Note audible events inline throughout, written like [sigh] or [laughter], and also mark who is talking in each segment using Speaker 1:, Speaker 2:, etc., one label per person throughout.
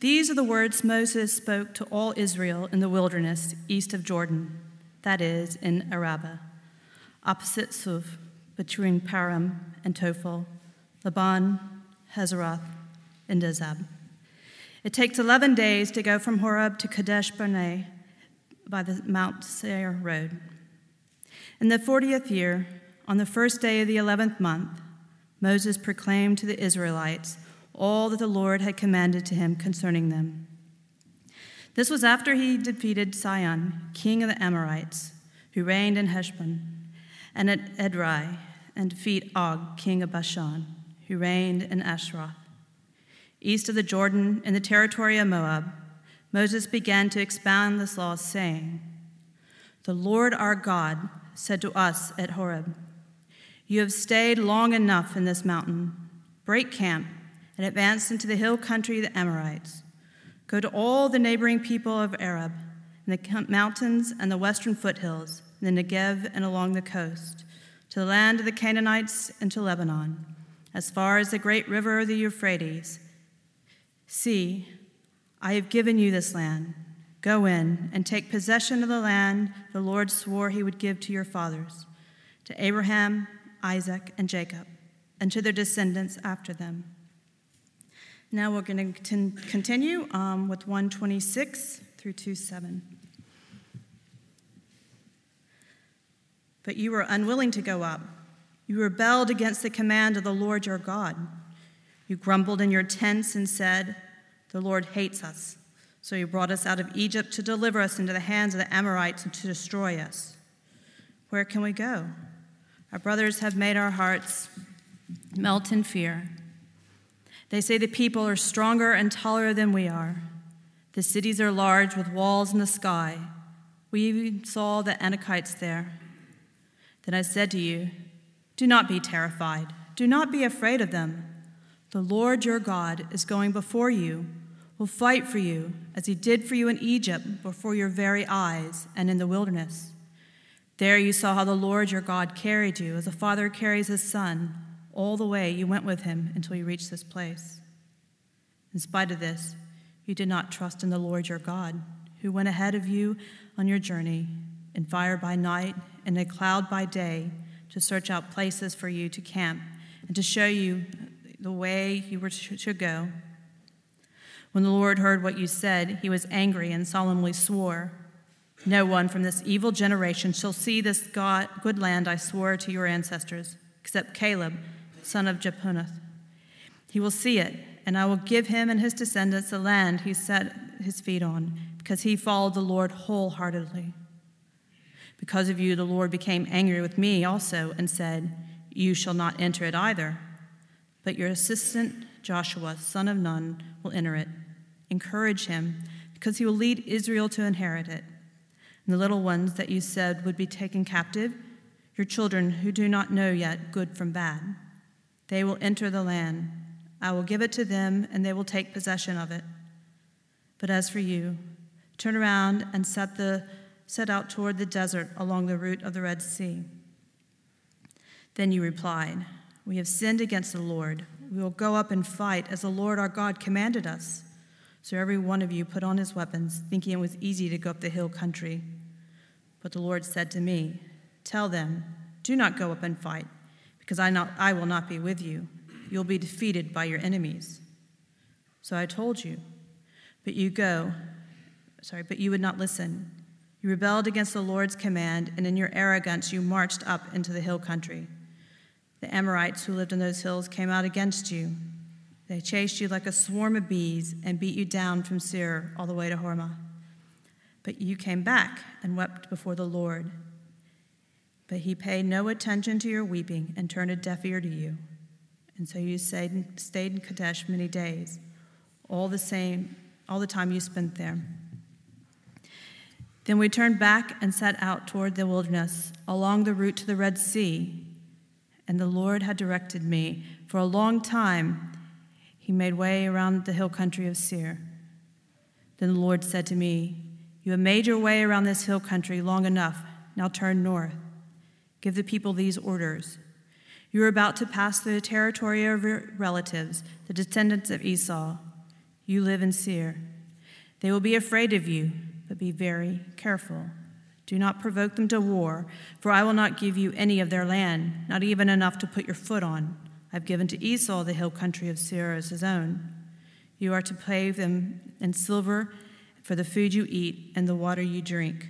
Speaker 1: These are the words Moses spoke to all Israel in the wilderness east of Jordan, that is, in Arabah, opposite Suf, between Paran and Tophel, Laban, Hazeroth, and Dizab. It takes 11 days to go from Horeb to Kadesh Barnea by the Mount Seir road. In the 40th year, on the first day of the 11th month, Moses proclaimed to the Israelites all that the Lord had commanded to him concerning them. This was after he defeated Sihon, king of the Amorites, who reigned in Heshbon, and at Edrei, and defeat Og, king of Bashan, who reigned in Ashtaroth. East of the Jordan, in the territory of Moab, Moses began to expound this law, saying, The Lord our God said to us at Horeb, You have stayed long enough in this mountain. Break camp and advance into the hill country of the Amorites. Go to all the neighboring people of Arab, in the mountains and the western foothills, in the Negev and along the coast, to the land of the Canaanites and to Lebanon, as far as the great river of the Euphrates. See, I have given you this land. Go in and take possession of the land the Lord swore he would give to your fathers, to Abraham, Isaac, and Jacob, and to their descendants after them. Now we're going to continue um, with 126 through 27. But you were unwilling to go up. You rebelled against the command of the Lord your God. You grumbled in your tents and said, The Lord hates us. So he brought us out of Egypt to deliver us into the hands of the Amorites and to destroy us. Where can we go? Our brothers have made our hearts melt in fear. They say the people are stronger and taller than we are. The cities are large with walls in the sky. We saw the Anakites there. Then I said to you, Do not be terrified. Do not be afraid of them. The Lord your God is going before you, will fight for you, as he did for you in Egypt before your very eyes and in the wilderness. There you saw how the Lord your God carried you, as a father carries his son all the way you went with him until you reached this place. In spite of this, you did not trust in the Lord your God, who went ahead of you on your journey in fire by night and a cloud by day to search out places for you to camp and to show you the way you were to go. When the Lord heard what you said, he was angry and solemnly swore, No one from this evil generation shall see this God, good land I swore to your ancestors, except Caleb son of Jephunneh. He will see it, and I will give him and his descendants the land he set his feet on, because he followed the Lord wholeheartedly. Because of you, the Lord became angry with me also and said, You shall not enter it either, but your assistant Joshua, son of Nun, will enter it. Encourage him, because he will lead Israel to inherit it. And the little ones that you said would be taken captive, your children who do not know yet good from bad. They will enter the land. I will give it to them, and they will take possession of it. But as for you, turn around and set, the, set out toward the desert along the route of the Red Sea. Then you replied, We have sinned against the Lord. We will go up and fight as the Lord our God commanded us. So every one of you put on his weapons, thinking it was easy to go up the hill country. But the Lord said to me, Tell them, do not go up and fight because I, not, I will not be with you. You'll be defeated by your enemies. So I told you, but you go, sorry, but you would not listen. You rebelled against the Lord's command, and in your arrogance you marched up into the hill country. The Amorites who lived in those hills came out against you. They chased you like a swarm of bees and beat you down from Seir all the way to Hormah. But you came back and wept before the Lord. But he paid no attention to your weeping and turned a deaf ear to you. And so you stayed in, Kadesh many days, all the same, all the time you spent there. Then we turned back and set out toward the wilderness along the route to the Red Sea. And the Lord had directed me. For a long time, he made way around the hill country of Seir. Then the Lord said to me, You have made your way around this hill country long enough. Now turn north. Give the people these orders. You are about to pass through the territory of your relatives, the descendants of Esau. you live in Seir. They will be afraid of you, but be very careful. Do not provoke them to war, for I will not give you any of their land, not even enough to put your foot on. I've given to Esau the hill country of Seir as his own. You are to pay them in silver for the food you eat and the water you drink.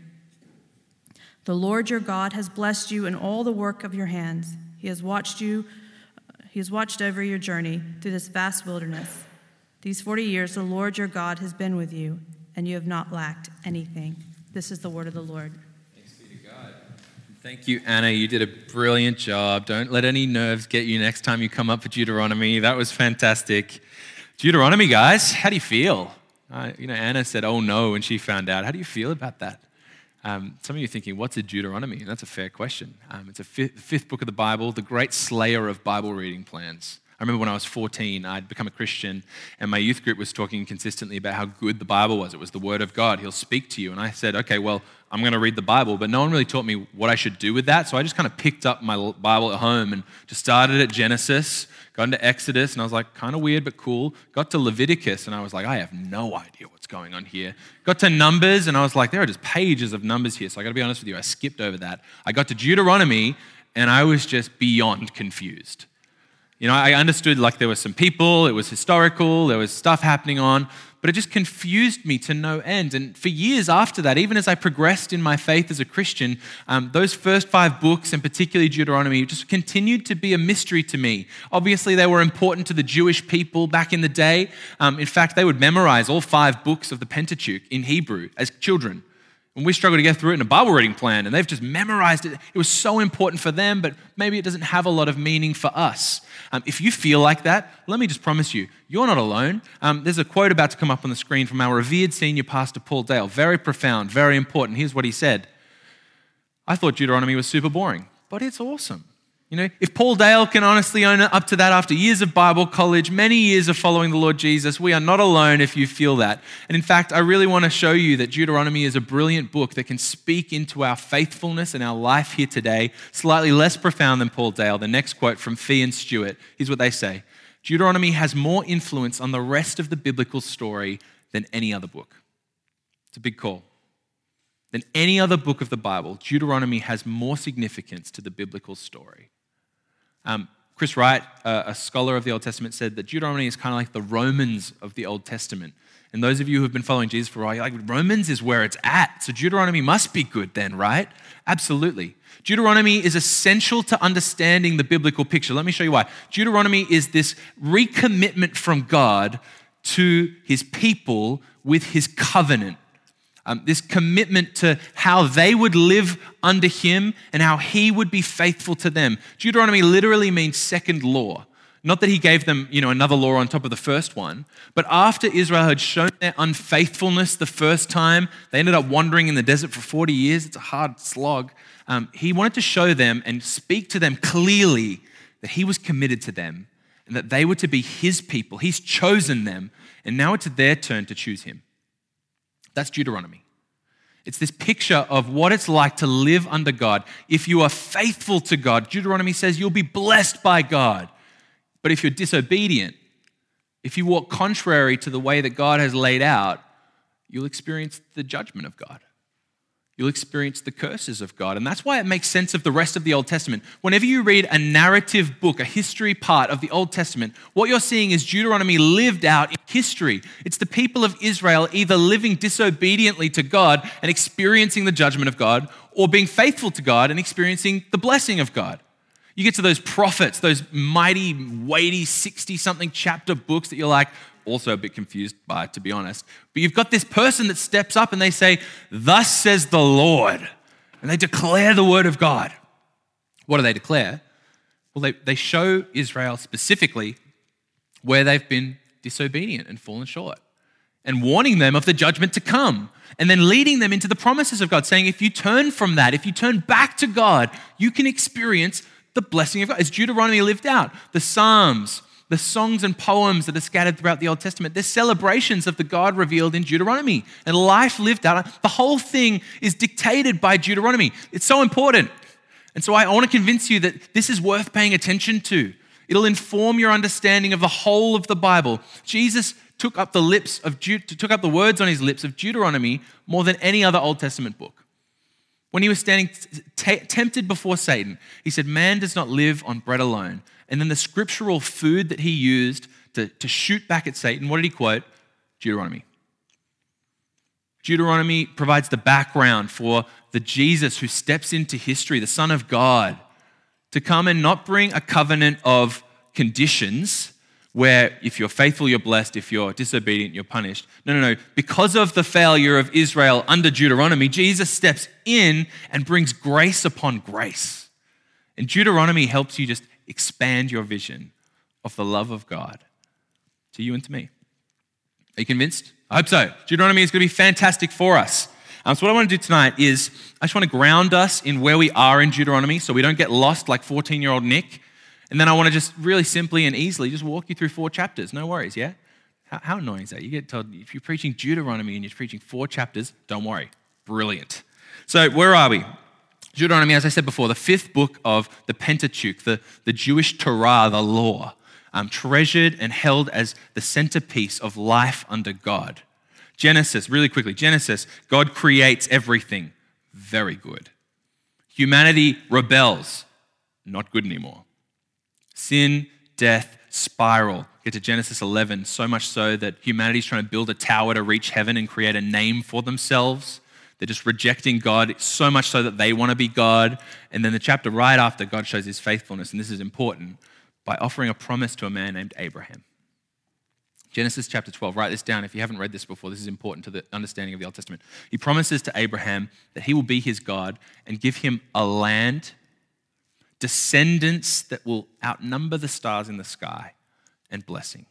Speaker 1: The Lord your God has blessed you in all the work of your hands. He has watched you, he has watched over your journey through this vast wilderness. These 40 years the Lord your God has been with you, and you have not lacked anything. This is the word of the Lord.
Speaker 2: Thanks be to God. Thank you, Anna. You did a brilliant job. Don't let any nerves get you next time you come up for Deuteronomy. That was fantastic. Deuteronomy, guys, how do you feel? Uh, you know, Anna said, oh no, when she found out. How do you feel about that? Um, some of you are thinking, what's a Deuteronomy? And that's a fair question. Um, it's a fifth, fifth book of the Bible, the great slayer of Bible reading plans. I remember when I was 14, I'd become a Christian, and my youth group was talking consistently about how good the Bible was. It was the Word of God. He'll speak to you. And I said, okay, well, I'm going to read the Bible. But no one really taught me what I should do with that. So I just kind of picked up my Bible at home and just started at Genesis, got into Exodus, and I was like, kind of weird, but cool. Got to Leviticus, and I was like, I have no idea what's going on here. Got to Numbers, and I was like, there are just pages of numbers here. So I got to be honest with you, I skipped over that. I got to Deuteronomy, and I was just beyond confused. You know, I understood like there were some people, it was historical, there was stuff happening on, but it just confused me to no end. And for years after that, even as I progressed in my faith as a Christian, um, those first five books, and particularly Deuteronomy, just continued to be a mystery to me. Obviously, they were important to the Jewish people back in the day. Um, in fact, they would memorize all five books of the Pentateuch in Hebrew as children. And we struggle to get through it in a Bible reading plan, and they've just memorized it. It was so important for them, but maybe it doesn't have a lot of meaning for us. Um, if you feel like that, let me just promise you, you're not alone. Um, there's a quote about to come up on the screen from our revered senior pastor, Paul Dale. Very profound, very important. Here's what he said I thought Deuteronomy was super boring, but it's awesome. You know, if Paul Dale can honestly own up to that after years of Bible college, many years of following the Lord Jesus, we are not alone if you feel that. And in fact, I really want to show you that Deuteronomy is a brilliant book that can speak into our faithfulness and our life here today, slightly less profound than Paul Dale. The next quote from Fee and Stuart here's what they say Deuteronomy has more influence on the rest of the biblical story than any other book. It's a big call. Than any other book of the Bible, Deuteronomy has more significance to the biblical story. Um, Chris Wright, uh, a scholar of the Old Testament, said that Deuteronomy is kind of like the Romans of the Old Testament. And those of you who have been following Jesus for a while, like, Romans is where it's at. So Deuteronomy must be good then, right? Absolutely. Deuteronomy is essential to understanding the biblical picture. Let me show you why. Deuteronomy is this recommitment from God to his people with his covenant um, this commitment to how they would live under him and how he would be faithful to them. Deuteronomy literally means second law. Not that he gave them, you know, another law on top of the first one, but after Israel had shown their unfaithfulness the first time, they ended up wandering in the desert for 40 years. It's a hard slog. Um, he wanted to show them and speak to them clearly that he was committed to them and that they were to be his people. He's chosen them, and now it's their turn to choose him. That's Deuteronomy. It's this picture of what it's like to live under God. If you are faithful to God, Deuteronomy says you'll be blessed by God. But if you're disobedient, if you walk contrary to the way that God has laid out, you'll experience the judgment of God you'll experience the curses of God. And that's why it makes sense of the rest of the Old Testament. Whenever you read a narrative book, a history part of the Old Testament, what you're seeing is Deuteronomy lived out in history. It's the people of Israel either living disobediently to God and experiencing the judgment of God, or being faithful to God and experiencing the blessing of God. You get to those prophets, those mighty, weighty 60 something chapter books that you're like, also a bit confused by, to be honest. But you've got this person that steps up and they say, Thus says the Lord. And they declare the word of God. What do they declare? Well, they, they show Israel specifically where they've been disobedient and fallen short, and warning them of the judgment to come, and then leading them into the promises of God, saying, If you turn from that, if you turn back to God, you can experience the blessing of God. As Deuteronomy lived out, the Psalms, the songs and poems that are scattered throughout the Old Testament, they're celebrations of the God revealed in Deuteronomy and life lived out. The whole thing is dictated by Deuteronomy. It's so important. And so I want to convince you that this is worth paying attention to. It'll inform your understanding of the whole of the Bible. Jesus took up the lips of took up the words on his lips of Deuteronomy more than any other Old Testament book. When he was standing t- tempted before Satan, he said, Man does not live on bread alone. And then the scriptural food that he used to, to shoot back at Satan, what did he quote? Deuteronomy. Deuteronomy provides the background for the Jesus who steps into history, the Son of God, to come and not bring a covenant of conditions where if you're faithful, you're blessed, if you're disobedient, you're punished. No, no, no. Because of the failure of Israel under Deuteronomy, Jesus steps in and brings grace upon grace. And Deuteronomy helps you just expand your vision of the love of God to you and to me. Are you convinced? I hope so. Deuteronomy is going to be fantastic for us. Um, so, what I want to do tonight is I just want to ground us in where we are in Deuteronomy so we don't get lost like 14 year old Nick. And then I want to just really simply and easily just walk you through four chapters. No worries, yeah? How, how annoying is that? You get told if you're preaching Deuteronomy and you're preaching four chapters, don't worry. Brilliant. So, where are we? Deuteronomy, as I said before, the fifth book of the Pentateuch, the, the Jewish Torah, the law, um, treasured and held as the centerpiece of life under God. Genesis, really quickly Genesis, God creates everything. Very good. Humanity rebels. Not good anymore. Sin, death, spiral. Get to Genesis 11, so much so that humanity's trying to build a tower to reach heaven and create a name for themselves. They're just rejecting God so much so that they want to be God. And then the chapter right after, God shows his faithfulness, and this is important, by offering a promise to a man named Abraham. Genesis chapter 12, write this down if you haven't read this before. This is important to the understanding of the Old Testament. He promises to Abraham that he will be his God and give him a land, descendants that will outnumber the stars in the sky, and blessing.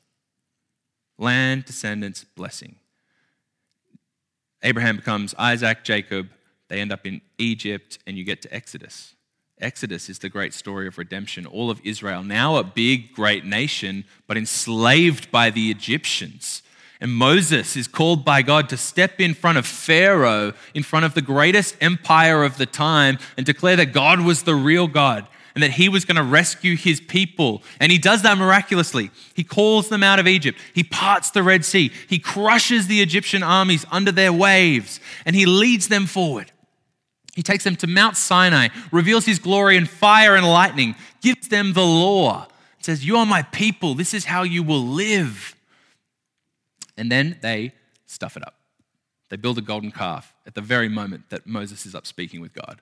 Speaker 2: Land, descendants, blessing. Abraham becomes Isaac, Jacob. They end up in Egypt, and you get to Exodus. Exodus is the great story of redemption. All of Israel, now a big, great nation, but enslaved by the Egyptians. And Moses is called by God to step in front of Pharaoh, in front of the greatest empire of the time, and declare that God was the real God and that he was going to rescue his people. And he does that miraculously. He calls them out of Egypt. He parts the Red Sea. He crushes the Egyptian armies under their waves, and he leads them forward. He takes them to Mount Sinai, reveals his glory in fire and lightning, gives them the law, says, You are my people. This is how you will live. And then they stuff it up. They build a golden calf at the very moment that Moses is up speaking with God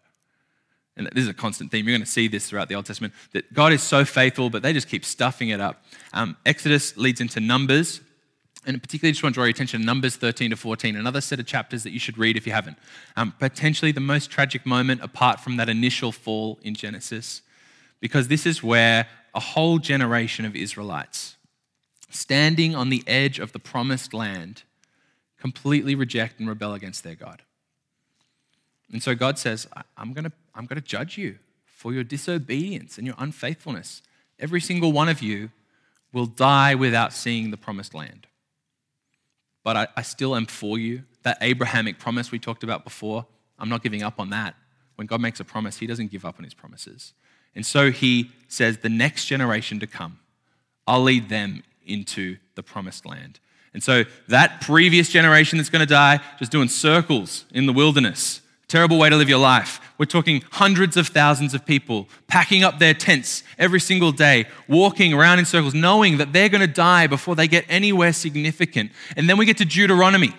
Speaker 2: and this is a constant theme. You're going to see this throughout the Old Testament that God is so faithful, but they just keep stuffing it up. Um, Exodus leads into Numbers, and particularly just want to draw your attention to Numbers 13 to 14, another set of chapters that you should read if you haven't. Um, potentially the most tragic moment apart from that initial fall in Genesis, because this is where a whole generation of Israelites, standing on the edge of the promised land, completely reject and rebel against their God. And so God says, I'm going to I'm going to judge you for your disobedience and your unfaithfulness. Every single one of you will die without seeing the promised land. But I, I still am for you. That Abrahamic promise we talked about before, I'm not giving up on that. When God makes a promise, He doesn't give up on His promises. And so He says, the next generation to come, I'll lead them into the promised land. And so that previous generation that's going to die, just doing circles in the wilderness, Terrible way to live your life. We're talking hundreds of thousands of people packing up their tents every single day, walking around in circles, knowing that they're going to die before they get anywhere significant. And then we get to Deuteronomy.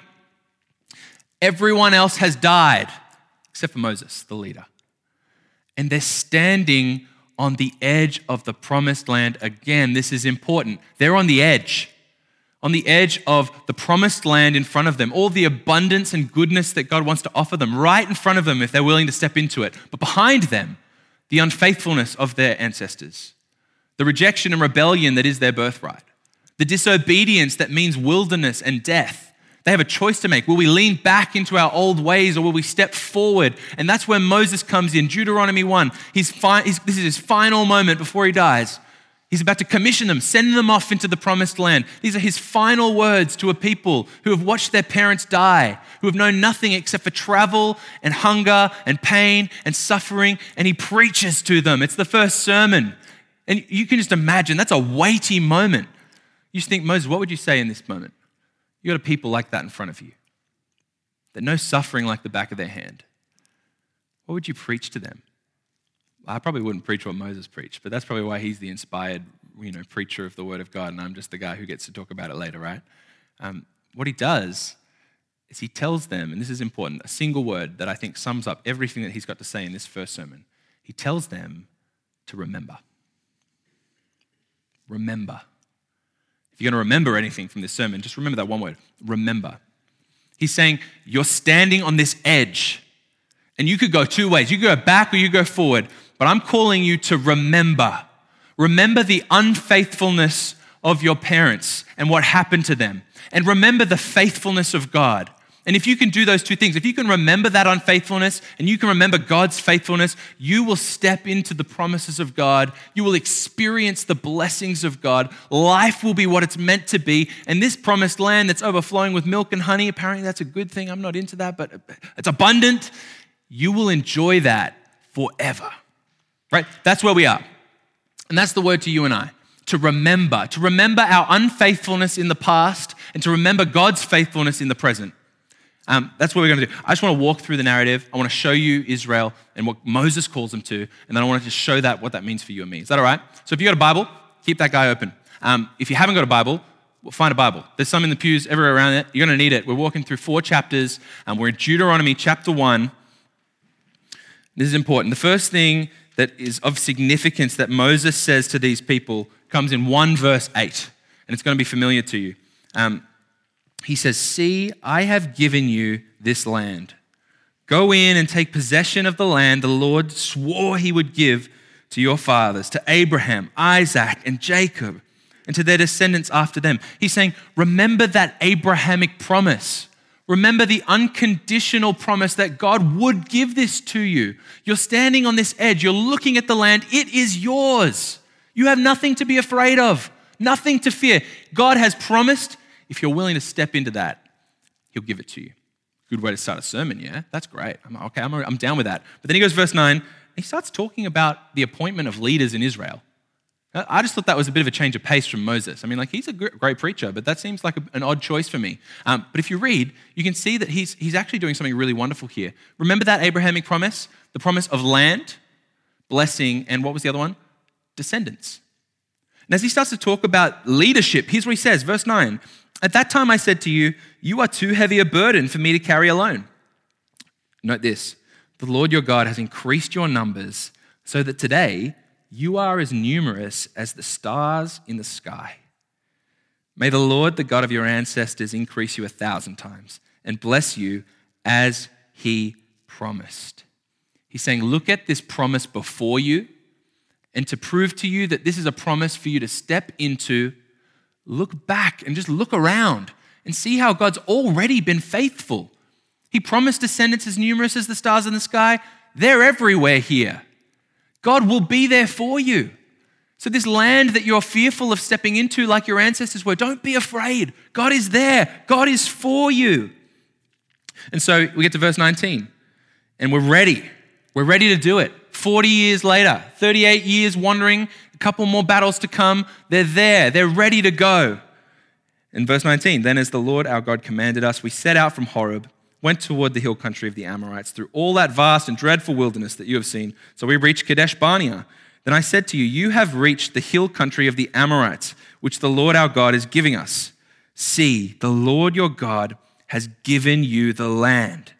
Speaker 2: Everyone else has died except for Moses, the leader. And they're standing on the edge of the promised land again. This is important. They're on the edge on the edge of the promised land in front of them, all the abundance and goodness that God wants to offer them right in front of them if they're willing to step into it. But behind them, the unfaithfulness of their ancestors, the rejection and rebellion that is their birthright, the disobedience that means wilderness and death. They have a choice to make. Will we lean back into our old ways or will we step forward? And that's where Moses comes in. Deuteronomy 1. He's fi- he's, this is his final moment before he dies. He's about to commission them, send them off into the promised land. These are his final words to a people who have watched their parents die, who have known nothing except for travel and hunger and pain and suffering, and he preaches to them. It's the first sermon. And you can just imagine that's a weighty moment. You think, Moses, what would you say in this moment? you got a people like that in front of you that know suffering like the back of their hand. What would you preach to them? I probably wouldn't preach what Moses preached, but that's probably why he's the inspired, you know, preacher of the Word of God, and I'm just the guy who gets to talk about it later, right? Um, what he does is he tells them, and this is important, a single word that I think sums up everything that he's got to say in this first sermon. He tells them to remember. Remember. If you're going to remember anything from this sermon, just remember that one word remember. He's saying, You're standing on this edge, and you could go two ways. You could go back or you go forward. But I'm calling you to remember. Remember the unfaithfulness of your parents and what happened to them. And remember the faithfulness of God. And if you can do those two things, if you can remember that unfaithfulness and you can remember God's faithfulness, you will step into the promises of God. You will experience the blessings of God. Life will be what it's meant to be. And this promised land that's overflowing with milk and honey, apparently that's a good thing. I'm not into that, but it's abundant. You will enjoy that forever right? That's where we are. And that's the word to you and I to remember, to remember our unfaithfulness in the past and to remember God's faithfulness in the present. Um, that's what we're going to do. I just want to walk through the narrative. I want to show you Israel and what Moses calls them to, and then I want to just show that what that means for you and me. Is that all right? So if you got a Bible, keep that guy open. Um, if you haven't got a Bible, well, find a Bible. There's some in the pews everywhere around it. You're going to need it. We're walking through four chapters, and we're in Deuteronomy chapter one. This is important. The first thing that is of significance that Moses says to these people comes in 1 verse 8, and it's going to be familiar to you. Um, he says, See, I have given you this land. Go in and take possession of the land the Lord swore he would give to your fathers, to Abraham, Isaac, and Jacob, and to their descendants after them. He's saying, Remember that Abrahamic promise. Remember the unconditional promise that God would give this to you. You're standing on this edge, you're looking at the land, it is yours. You have nothing to be afraid of, nothing to fear. God has promised, if you're willing to step into that, He'll give it to you. Good way to start a sermon, yeah? That's great. I'm, okay, I'm, I'm down with that. But then he goes, verse 9, he starts talking about the appointment of leaders in Israel. I just thought that was a bit of a change of pace from Moses. I mean, like, he's a great preacher, but that seems like a, an odd choice for me. Um, but if you read, you can see that he's, he's actually doing something really wonderful here. Remember that Abrahamic promise? The promise of land, blessing, and what was the other one? Descendants. And as he starts to talk about leadership, here's what he says, verse 9 At that time I said to you, You are too heavy a burden for me to carry alone. Note this the Lord your God has increased your numbers so that today, you are as numerous as the stars in the sky. May the Lord, the God of your ancestors, increase you a thousand times and bless you as he promised. He's saying, Look at this promise before you, and to prove to you that this is a promise for you to step into, look back and just look around and see how God's already been faithful. He promised descendants as numerous as the stars in the sky. They're everywhere here. God will be there for you. So, this land that you're fearful of stepping into, like your ancestors were, don't be afraid. God is there, God is for you. And so we get to verse 19, and we're ready. We're ready to do it. 40 years later, 38 years wandering, a couple more battles to come. They're there, they're ready to go. In verse 19, then as the Lord our God commanded us, we set out from Horeb went toward the hill country of the Amorites through all that vast and dreadful wilderness that you have seen. So we reached Kadesh Barnea. Then I said to you, You have reached the hill country of the Amorites, which the Lord our God is giving us. See, the Lord your God has given you the land.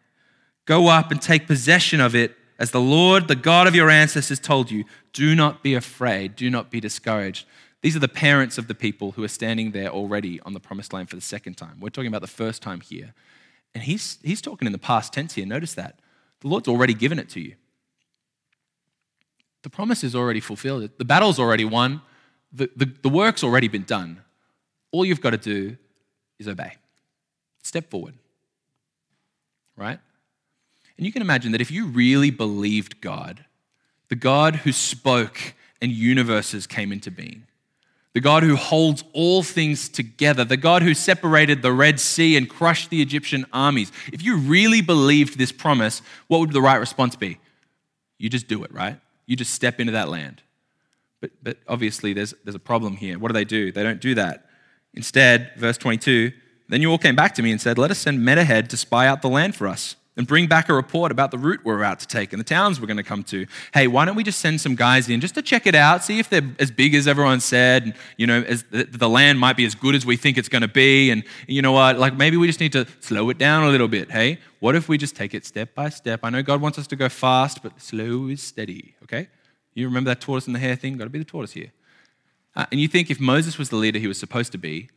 Speaker 2: Go up and take possession of it, as the Lord, the God of your ancestors, told you. Do not be afraid, do not be discouraged. These are the parents of the people who are standing there already on the promised land for the second time. We're talking about the first time here. And he's, he's talking in the past tense here. Notice that. The Lord's already given it to you. The promise is already fulfilled. The battle's already won. The, the, the work's already been done. All you've got to do is obey. Step forward. Right? And you can imagine that if you really believed God, the God who spoke and universes came into being, the God who holds all things together, the God who separated the Red Sea and crushed the Egyptian armies. If you really believed this promise, what would the right response be? You just do it, right? You just step into that land. But, but obviously, there's, there's a problem here. What do they do? They don't do that. Instead, verse 22, Then you all came back to me and said, Let us send men ahead to spy out the land for us and bring back a report about the route we're about to take and the towns we're going to come to. Hey, why don't we just send some guys in just to check it out, see if they're as big as everyone said, and, you know, the, the land might be as good as we think it's going to be, and you know what, like maybe we just need to slow it down a little bit. Hey, what if we just take it step by step? I know God wants us to go fast, but slow is steady. Okay, you remember that tortoise and the hare thing? Got to be the tortoise here. Uh, and you think if Moses was the leader he was supposed to be,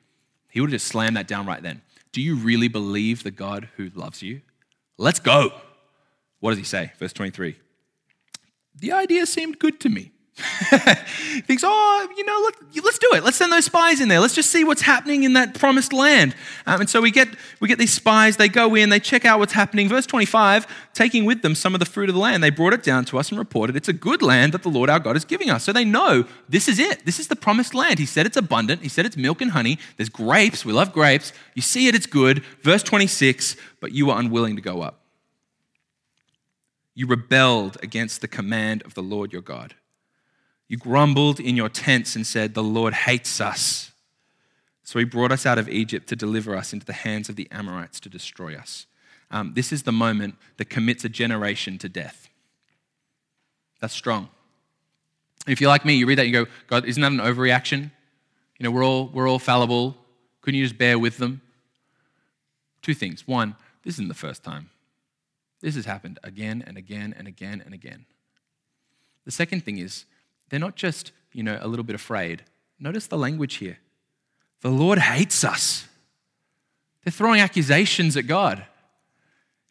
Speaker 2: he would have just slammed that down right then. Do you really believe the God who loves you? Let's go. What does he say? Verse 23. The idea seemed good to me. He [laughs] thinks, oh, you know, let, us do it. Let's send those spies in there. Let's just see what's happening in that promised land. Um, and so we get, we get these spies. They go in, they check out what's happening. Verse 25, taking with them some of the fruit of the land, they brought it down to us and reported it's a good land that the Lord our God is giving us. So they know this is it. This is the promised land. He said it's abundant. He said it's milk and honey. There's grapes. We love grapes. You see it, it's good. Verse 26, but you were unwilling to go up. You rebelled against the command of the Lord your God. You grumbled in your tents and said, The Lord hates us. So he brought us out of Egypt to deliver us into the hands of the Amorites to destroy us. Um, this is the moment that commits a generation to death. That's strong. If you're like me, you read that and you go, God, isn't that an overreaction? You know, we're all, we're all fallible. Couldn't you just bear with them? Two things. One, this isn't the first time. This has happened again and again and again and again. The second thing is, they're not just, you know, a little bit afraid. Notice the language here. The Lord hates us. They're throwing accusations at God.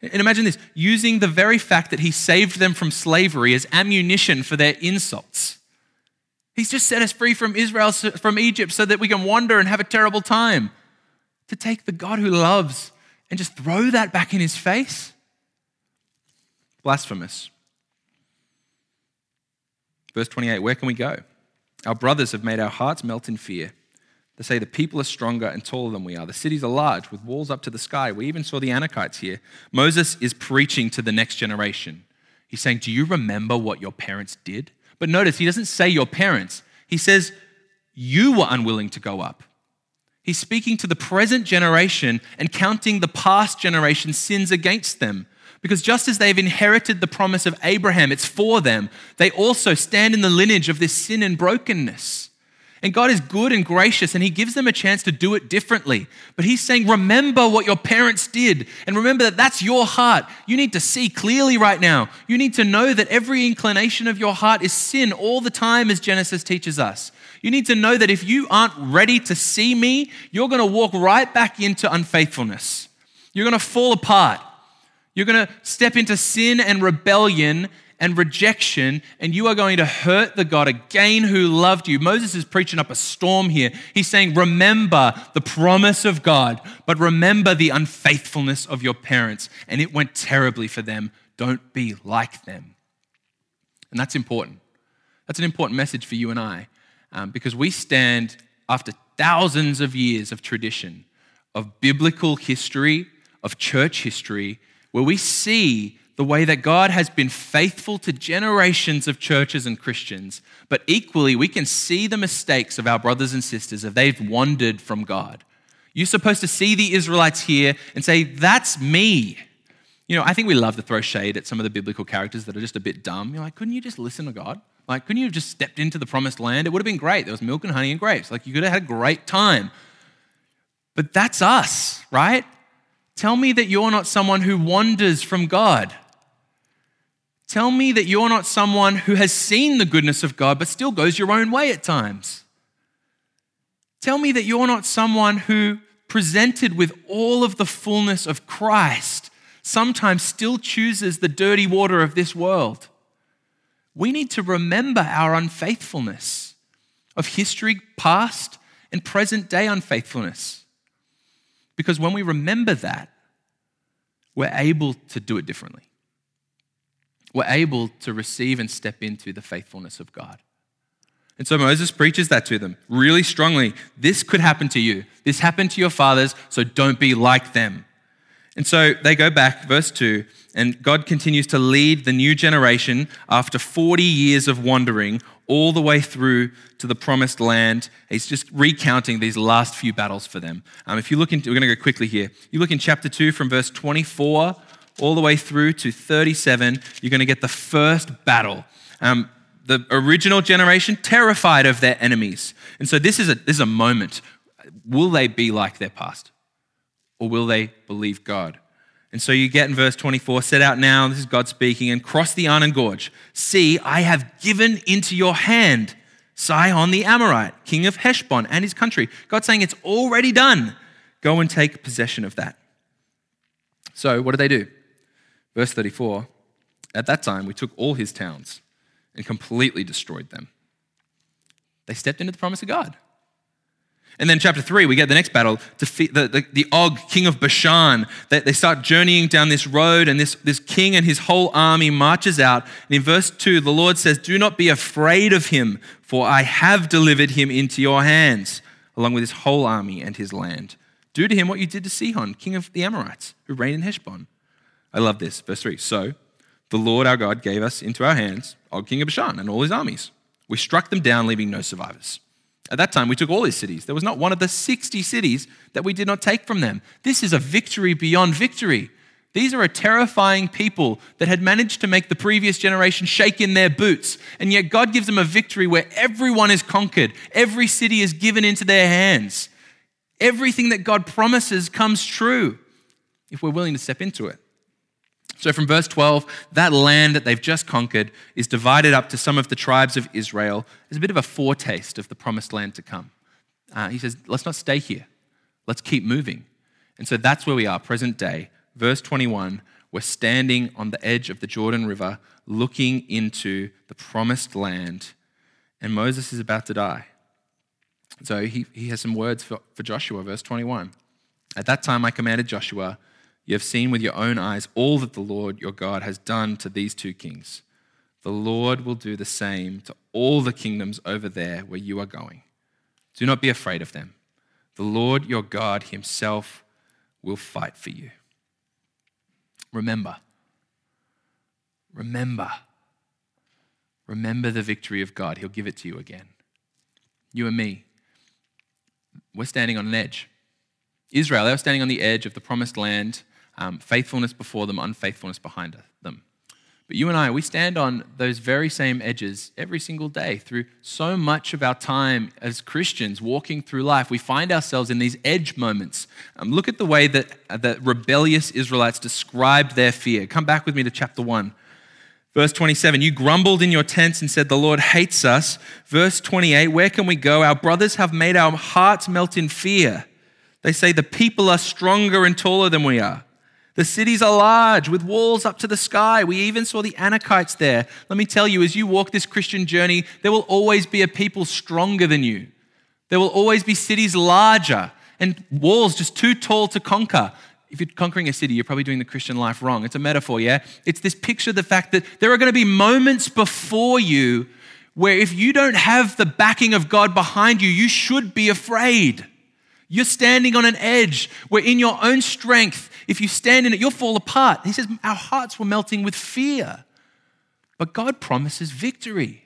Speaker 2: And imagine this using the very fact that He saved them from slavery as ammunition for their insults. He's just set us free from Israel, from Egypt, so that we can wander and have a terrible time. To take the God who loves and just throw that back in His face? Blasphemous. Verse 28 Where can we go? Our brothers have made our hearts melt in fear. They say the people are stronger and taller than we are. The cities are large with walls up to the sky. We even saw the Anakites here. Moses is preaching to the next generation. He's saying, Do you remember what your parents did? But notice, he doesn't say your parents, he says, You were unwilling to go up. He's speaking to the present generation and counting the past generation's sins against them. Because just as they've inherited the promise of Abraham, it's for them, they also stand in the lineage of this sin and brokenness. And God is good and gracious, and He gives them a chance to do it differently. But He's saying, Remember what your parents did, and remember that that's your heart. You need to see clearly right now. You need to know that every inclination of your heart is sin all the time, as Genesis teaches us. You need to know that if you aren't ready to see me, you're going to walk right back into unfaithfulness. You're going to fall apart. You're going to step into sin and rebellion and rejection, and you are going to hurt the God again who loved you. Moses is preaching up a storm here. He's saying, Remember the promise of God, but remember the unfaithfulness of your parents. And it went terribly for them. Don't be like them. And that's important. That's an important message for you and I um, because we stand after thousands of years of tradition, of biblical history, of church history where we see the way that God has been faithful to generations of churches and Christians, but equally we can see the mistakes of our brothers and sisters if they've wandered from God. You're supposed to see the Israelites here and say, That's me. You know, I think we love to throw shade at some of the biblical characters that are just a bit dumb. You're like, couldn't you just listen to God? Like, couldn't you have just stepped into the promised land? It would have been great. There was milk and honey and grapes. Like, you could have had a great time. But that's us, right? Tell me that you're not someone who wanders from God. Tell me that you're not someone who has seen the goodness of God but still goes your own way at times. Tell me that you're not someone who, presented with all of the fullness of Christ, sometimes still chooses the dirty water of this world. We need to remember our unfaithfulness of history, past, and present day unfaithfulness. Because when we remember that, we're able to do it differently. We're able to receive and step into the faithfulness of God. And so Moses preaches that to them really strongly. This could happen to you. This happened to your fathers, so don't be like them. And so they go back, verse 2, and God continues to lead the new generation after 40 years of wandering all the way through to the promised land. He's just recounting these last few battles for them. Um, if you look into, we're going to go quickly here. You look in chapter 2 from verse 24 all the way through to 37, you're going to get the first battle. Um, the original generation terrified of their enemies. And so this is a, this is a moment. Will they be like their past? Or will they believe God? And so you get in verse 24 set out now, this is God speaking, and cross the Arnon Gorge. See, I have given into your hand Sihon the Amorite, king of Heshbon and his country. God's saying it's already done. Go and take possession of that. So what did they do? Verse 34 At that time, we took all his towns and completely destroyed them. They stepped into the promise of God. And then chapter three, we get the next battle, the, the, the Og, king of Bashan. They, they start journeying down this road, and this, this king and his whole army marches out. And in verse two, the Lord says, Do not be afraid of him, for I have delivered him into your hands, along with his whole army and his land. Do to him what you did to Sihon, king of the Amorites, who reigned in Heshbon. I love this. Verse 3. So the Lord our God gave us into our hands Og, king of Bashan, and all his armies. We struck them down, leaving no survivors. At that time, we took all his cities. There was not one of the 60 cities that we did not take from them. This is a victory beyond victory. These are a terrifying people that had managed to make the previous generation shake in their boots. And yet, God gives them a victory where everyone is conquered, every city is given into their hands. Everything that God promises comes true if we're willing to step into it. So, from verse 12, that land that they've just conquered is divided up to some of the tribes of Israel as a bit of a foretaste of the promised land to come. Uh, he says, let's not stay here, let's keep moving. And so that's where we are, present day. Verse 21, we're standing on the edge of the Jordan River, looking into the promised land, and Moses is about to die. So he, he has some words for, for Joshua, verse 21. At that time, I commanded Joshua, you have seen with your own eyes all that the Lord your God has done to these two kings. The Lord will do the same to all the kingdoms over there where you are going. Do not be afraid of them. The Lord your God himself will fight for you. Remember, remember, remember the victory of God. He'll give it to you again. You and me, we're standing on an edge. Israel, they were standing on the edge of the promised land um, faithfulness before them, unfaithfulness behind them. But you and I, we stand on those very same edges every single day through so much of our time as Christians walking through life. We find ourselves in these edge moments. Um, look at the way that uh, the rebellious Israelites described their fear. Come back with me to chapter 1. Verse 27, you grumbled in your tents and said, The Lord hates us. Verse 28, where can we go? Our brothers have made our hearts melt in fear. They say, The people are stronger and taller than we are. The cities are large with walls up to the sky. We even saw the Anakites there. Let me tell you, as you walk this Christian journey, there will always be a people stronger than you. There will always be cities larger and walls just too tall to conquer. If you're conquering a city, you're probably doing the Christian life wrong. It's a metaphor, yeah? It's this picture of the fact that there are going to be moments before you where if you don't have the backing of God behind you, you should be afraid. You're standing on an edge where, in your own strength, if you stand in it, you'll fall apart. He says, Our hearts were melting with fear. But God promises victory.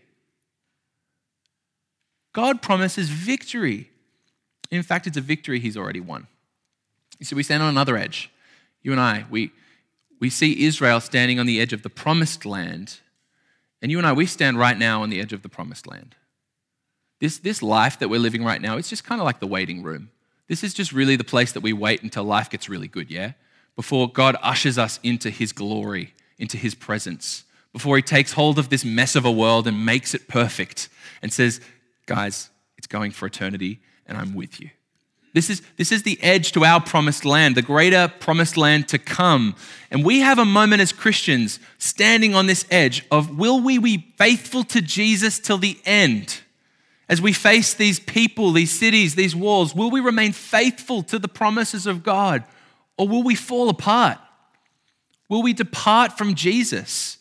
Speaker 2: God promises victory. In fact, it's a victory He's already won. You see, we stand on another edge. You and I, we, we see Israel standing on the edge of the promised land. And you and I, we stand right now on the edge of the promised land. This, this life that we're living right now, it's just kind of like the waiting room. This is just really the place that we wait until life gets really good, yeah? Before God ushers us into his glory, into his presence, before he takes hold of this mess of a world and makes it perfect and says, guys, it's going for eternity and I'm with you. This is, this is the edge to our promised land, the greater promised land to come. And we have a moment as Christians standing on this edge of will we be faithful to Jesus till the end? As we face these people, these cities, these walls, will we remain faithful to the promises of God or will we fall apart? Will we depart from Jesus?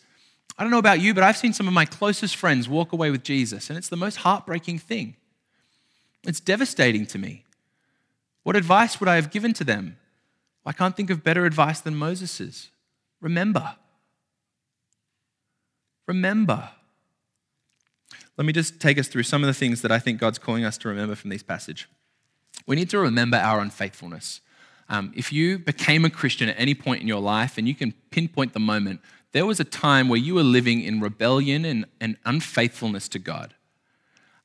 Speaker 2: I don't know about you, but I've seen some of my closest friends walk away with Jesus, and it's the most heartbreaking thing. It's devastating to me. What advice would I have given to them? I can't think of better advice than Moses's. Remember. Remember. let me just take us through some of the things that I think God's calling us to remember from this passage. We need to remember our unfaithfulness. Um, if you became a Christian at any point in your life, and you can pinpoint the moment, there was a time where you were living in rebellion and, and unfaithfulness to God.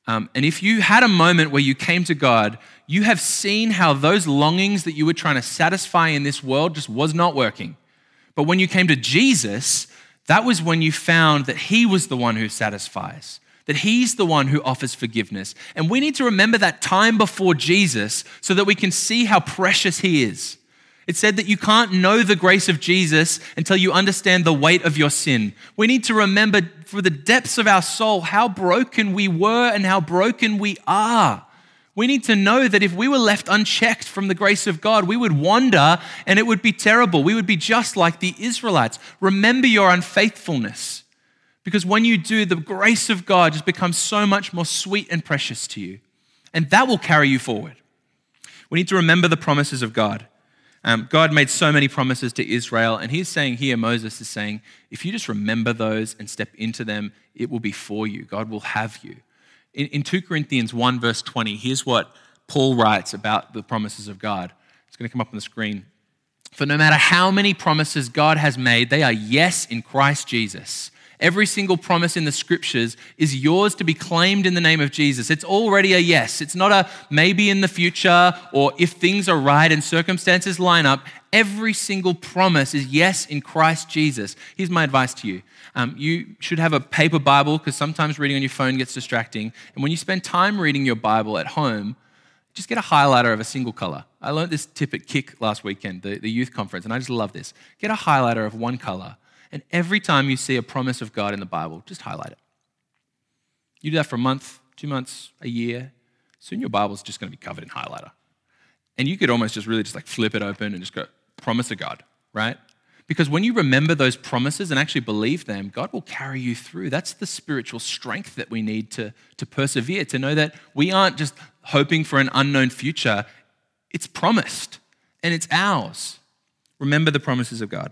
Speaker 2: Um, and if you had a moment where you came to God, you have seen how those longings that you were trying to satisfy in this world just was not working. But when you came to Jesus, that was when you found that He was the one who satisfies, that He's the one who offers forgiveness. And we need to remember that time before Jesus so that we can see how precious He is. It said that you can't know the grace of Jesus until you understand the weight of your sin. We need to remember for the depths of our soul how broken we were and how broken we are. We need to know that if we were left unchecked from the grace of God, we would wander and it would be terrible. We would be just like the Israelites. Remember your unfaithfulness. Because when you do, the grace of God just becomes so much more sweet and precious to you. And that will carry you forward. We need to remember the promises of God. Um, God made so many promises to Israel, and he's saying here, Moses is saying, if you just remember those and step into them, it will be for you. God will have you. In, in 2 Corinthians 1, verse 20, here's what Paul writes about the promises of God. It's going to come up on the screen. For no matter how many promises God has made, they are yes in Christ Jesus. Every single promise in the scriptures is yours to be claimed in the name of Jesus. It's already a yes. It's not a maybe in the future or if things are right and circumstances line up. Every single promise is yes in Christ Jesus. Here's my advice to you. Um, you should have a paper Bible because sometimes reading on your phone gets distracting. And when you spend time reading your Bible at home, just get a highlighter of a single color. I learned this tip at Kick last weekend, the, the youth conference, and I just love this. Get a highlighter of one color and every time you see a promise of God in the Bible, just highlight it. You do that for a month, two months, a year, soon your Bible's just going to be covered in highlighter. And you could almost just really just like flip it open and just go, promise of God, right? Because when you remember those promises and actually believe them, God will carry you through. That's the spiritual strength that we need to, to persevere, to know that we aren't just hoping for an unknown future. It's promised and it's ours. Remember the promises of God.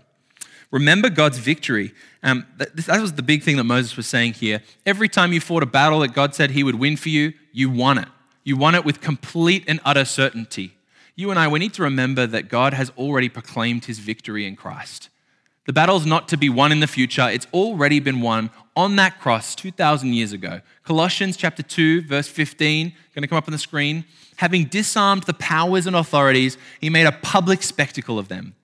Speaker 2: Remember God's victory. Um, that, that was the big thing that Moses was saying here. Every time you fought a battle that God said he would win for you, you won it. You won it with complete and utter certainty. You and I, we need to remember that God has already proclaimed his victory in Christ. The battle's not to be won in the future, it's already been won on that cross 2,000 years ago. Colossians chapter 2, verse 15, going to come up on the screen. Having disarmed the powers and authorities, he made a public spectacle of them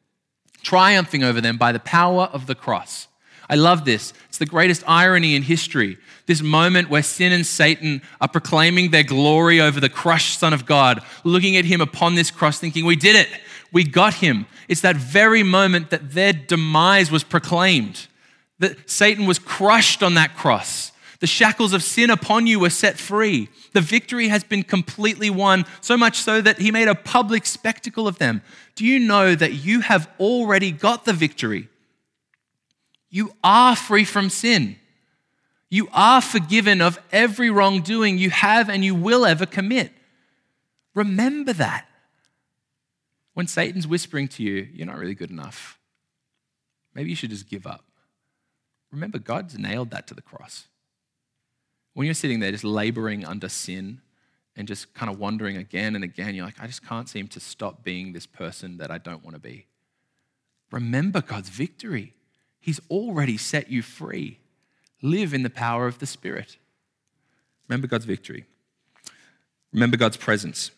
Speaker 2: triumphing over them by the power of the cross. I love this. It's the greatest irony in history. This moment where sin and Satan are proclaiming their glory over the crushed Son of God, looking at him upon this cross, thinking, We did it. We got him. It's that very moment that their demise was proclaimed, that Satan was crushed on that cross. The shackles of sin upon you were set free. The victory has been completely won, so much so that he made a public spectacle of them. Do you know that you have already got the victory? You are free from sin. You are forgiven of every wrongdoing you have and you will ever commit. Remember that. When Satan's whispering to you, you're not really good enough. Maybe you should just give up. Remember, God's nailed that to the cross when you're sitting there just laboring under sin and just kind of wondering again and again, you're like, I just can't seem to stop being this person that I don't want to be. Remember God's victory. He's already set you free. Live in the power of the Spirit. Remember God's victory. Remember God's presence.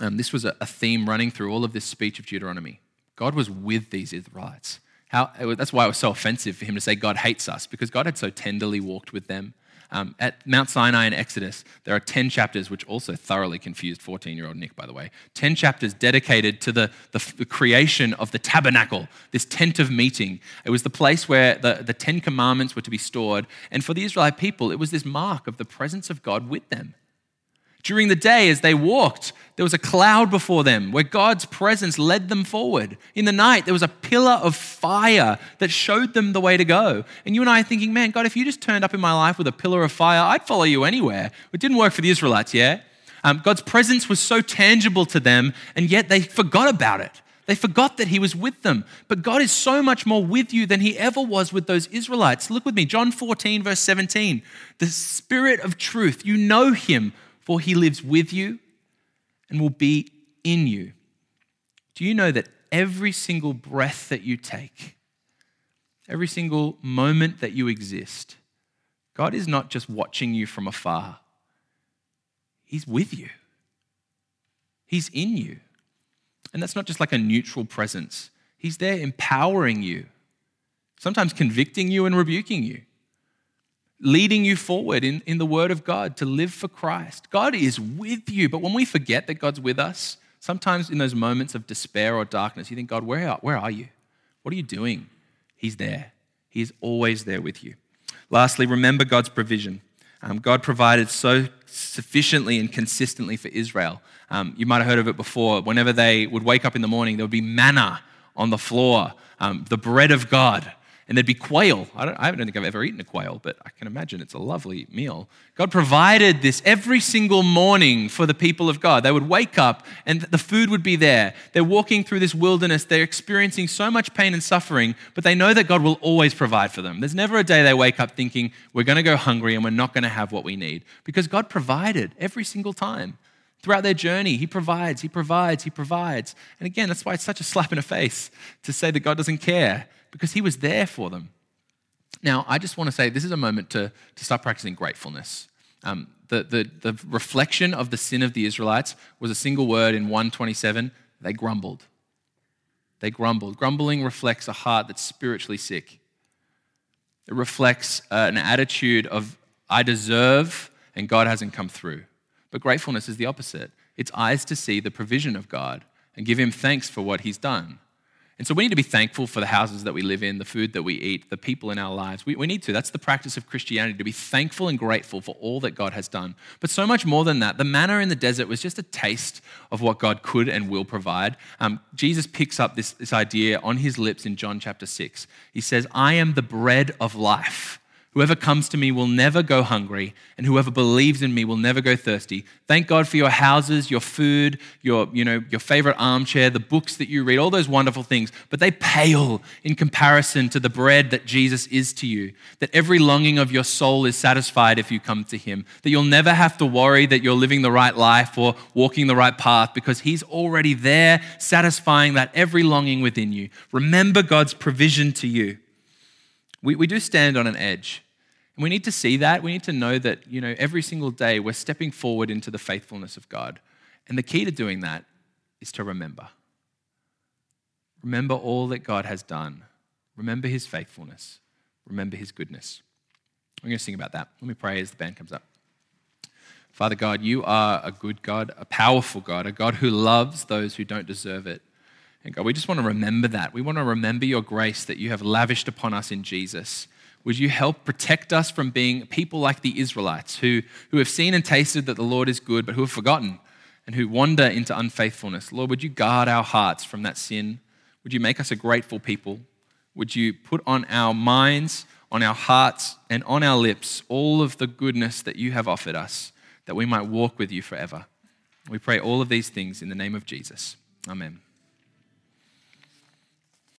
Speaker 2: Um, this was a, a theme running through all of this speech of Deuteronomy. God was with these Israelites. How, that's why it was so offensive for him to say God hates us, because God had so tenderly walked with them. Um, at Mount Sinai in Exodus, there are 10 chapters, which also thoroughly confused 14 year old Nick, by the way. 10 chapters dedicated to the, the, the, creation of the tabernacle, this tent of meeting. It was the place where the, the 10 commandments were to be stored. And for the Israelite people, it was this mark of the presence of God with them. During the day, as they walked, there was a cloud before them where God's presence led them forward. In the night, there was a pillar of fire that showed them the way to go. And you and I are thinking, man, God, if you just turned up in my life with a pillar of fire, I'd follow you anywhere. It didn't work for the Israelites, yeah? Um, God's presence was so tangible to them, and yet they forgot about it. They forgot that he was with them. But God is so much more with you than he ever was with those Israelites. Look with me, John 14, verse 17. The Spirit of truth, you know him, for he lives with you and will be in you. Do you know that every single breath that you take, every single moment that you exist, God is not just watching you from afar, He's with you, He's in you. And that's not just like a neutral presence, He's there empowering you, sometimes convicting you and rebuking you. Leading you forward in, in the Word of God to live for Christ. God is with you, but when we forget that God's with us, sometimes in those moments of despair or darkness, you think, God, where are, where are you? What are you doing? He's there. He is always there with you. Lastly, remember God's provision. Um, God provided so sufficiently and consistently for Israel. Um, you might have heard of it before. Whenever they would wake up in the morning, there would be manna on the floor, um, the bread of God and there'd be quail. I don't, I don't think I've ever eaten a quail, but I can imagine it's a lovely meal. God provided this every single morning for the people of God. They would wake up and the food would be there. They're walking through this wilderness. They're experiencing so much pain and suffering, but they know that God will always provide for them. There's never a day they wake up thinking, we're going to go hungry and we're not going to have what we need, because God provided every single time. Throughout their journey, He provides, He provides, He provides. And again, that's why it's such a slap in the face to say that God doesn't care because he was there for them. Now, I just want to say this is a moment to, to start practicing gratefulness. Um, the, the, the reflection of the sin of the Israelites was a single word in 127 they grumbled. They grumbled. Grumbling reflects a heart that's spiritually sick. It reflects uh, an attitude of, I deserve and God hasn't come through. But gratefulness is the opposite it's eyes to see the provision of God and give Him thanks for what He's done. And so we need to be thankful for the houses that we live in, the food that we eat, the people in our lives. We, we need to. That's the practice of Christianity, to be thankful and grateful for all that God has done. But so much more than that, the manna in the desert was just a taste of what God could and will provide. Um, Jesus picks up this, this idea on his lips in John chapter 6. He says, I am the bread of life. Whoever comes to me will never go hungry, and whoever believes in me will never go thirsty. Thank God for your houses, your food, your, you know, your favorite armchair, the books that you read, all those wonderful things, but they pale in comparison to the bread that Jesus is to you. That every longing of your soul is satisfied if you come to him. That you'll never have to worry that you're living the right life or walking the right path because he's already there, satisfying that every longing within you. Remember God's provision to you. We, we do stand on an edge. And we need to see that. We need to know that, you know, every single day we're stepping forward into the faithfulness of God. And the key to doing that is to remember. Remember all that God has done. Remember his faithfulness. Remember his goodness. I'm going to sing about that. Let me pray as the band comes up. Father God, you are a good God, a powerful God, a God who loves those who don't deserve it. And God, we just want to remember that. We want to remember your grace that you have lavished upon us in Jesus. Would you help protect us from being people like the Israelites who, who have seen and tasted that the Lord is good, but who have forgotten and who wander into unfaithfulness? Lord, would you guard our hearts from that sin? Would you make us a grateful people? Would you put on our minds, on our hearts, and on our lips all of the goodness that you have offered us, that we might walk with you forever? We pray all of these things in the name of Jesus. Amen.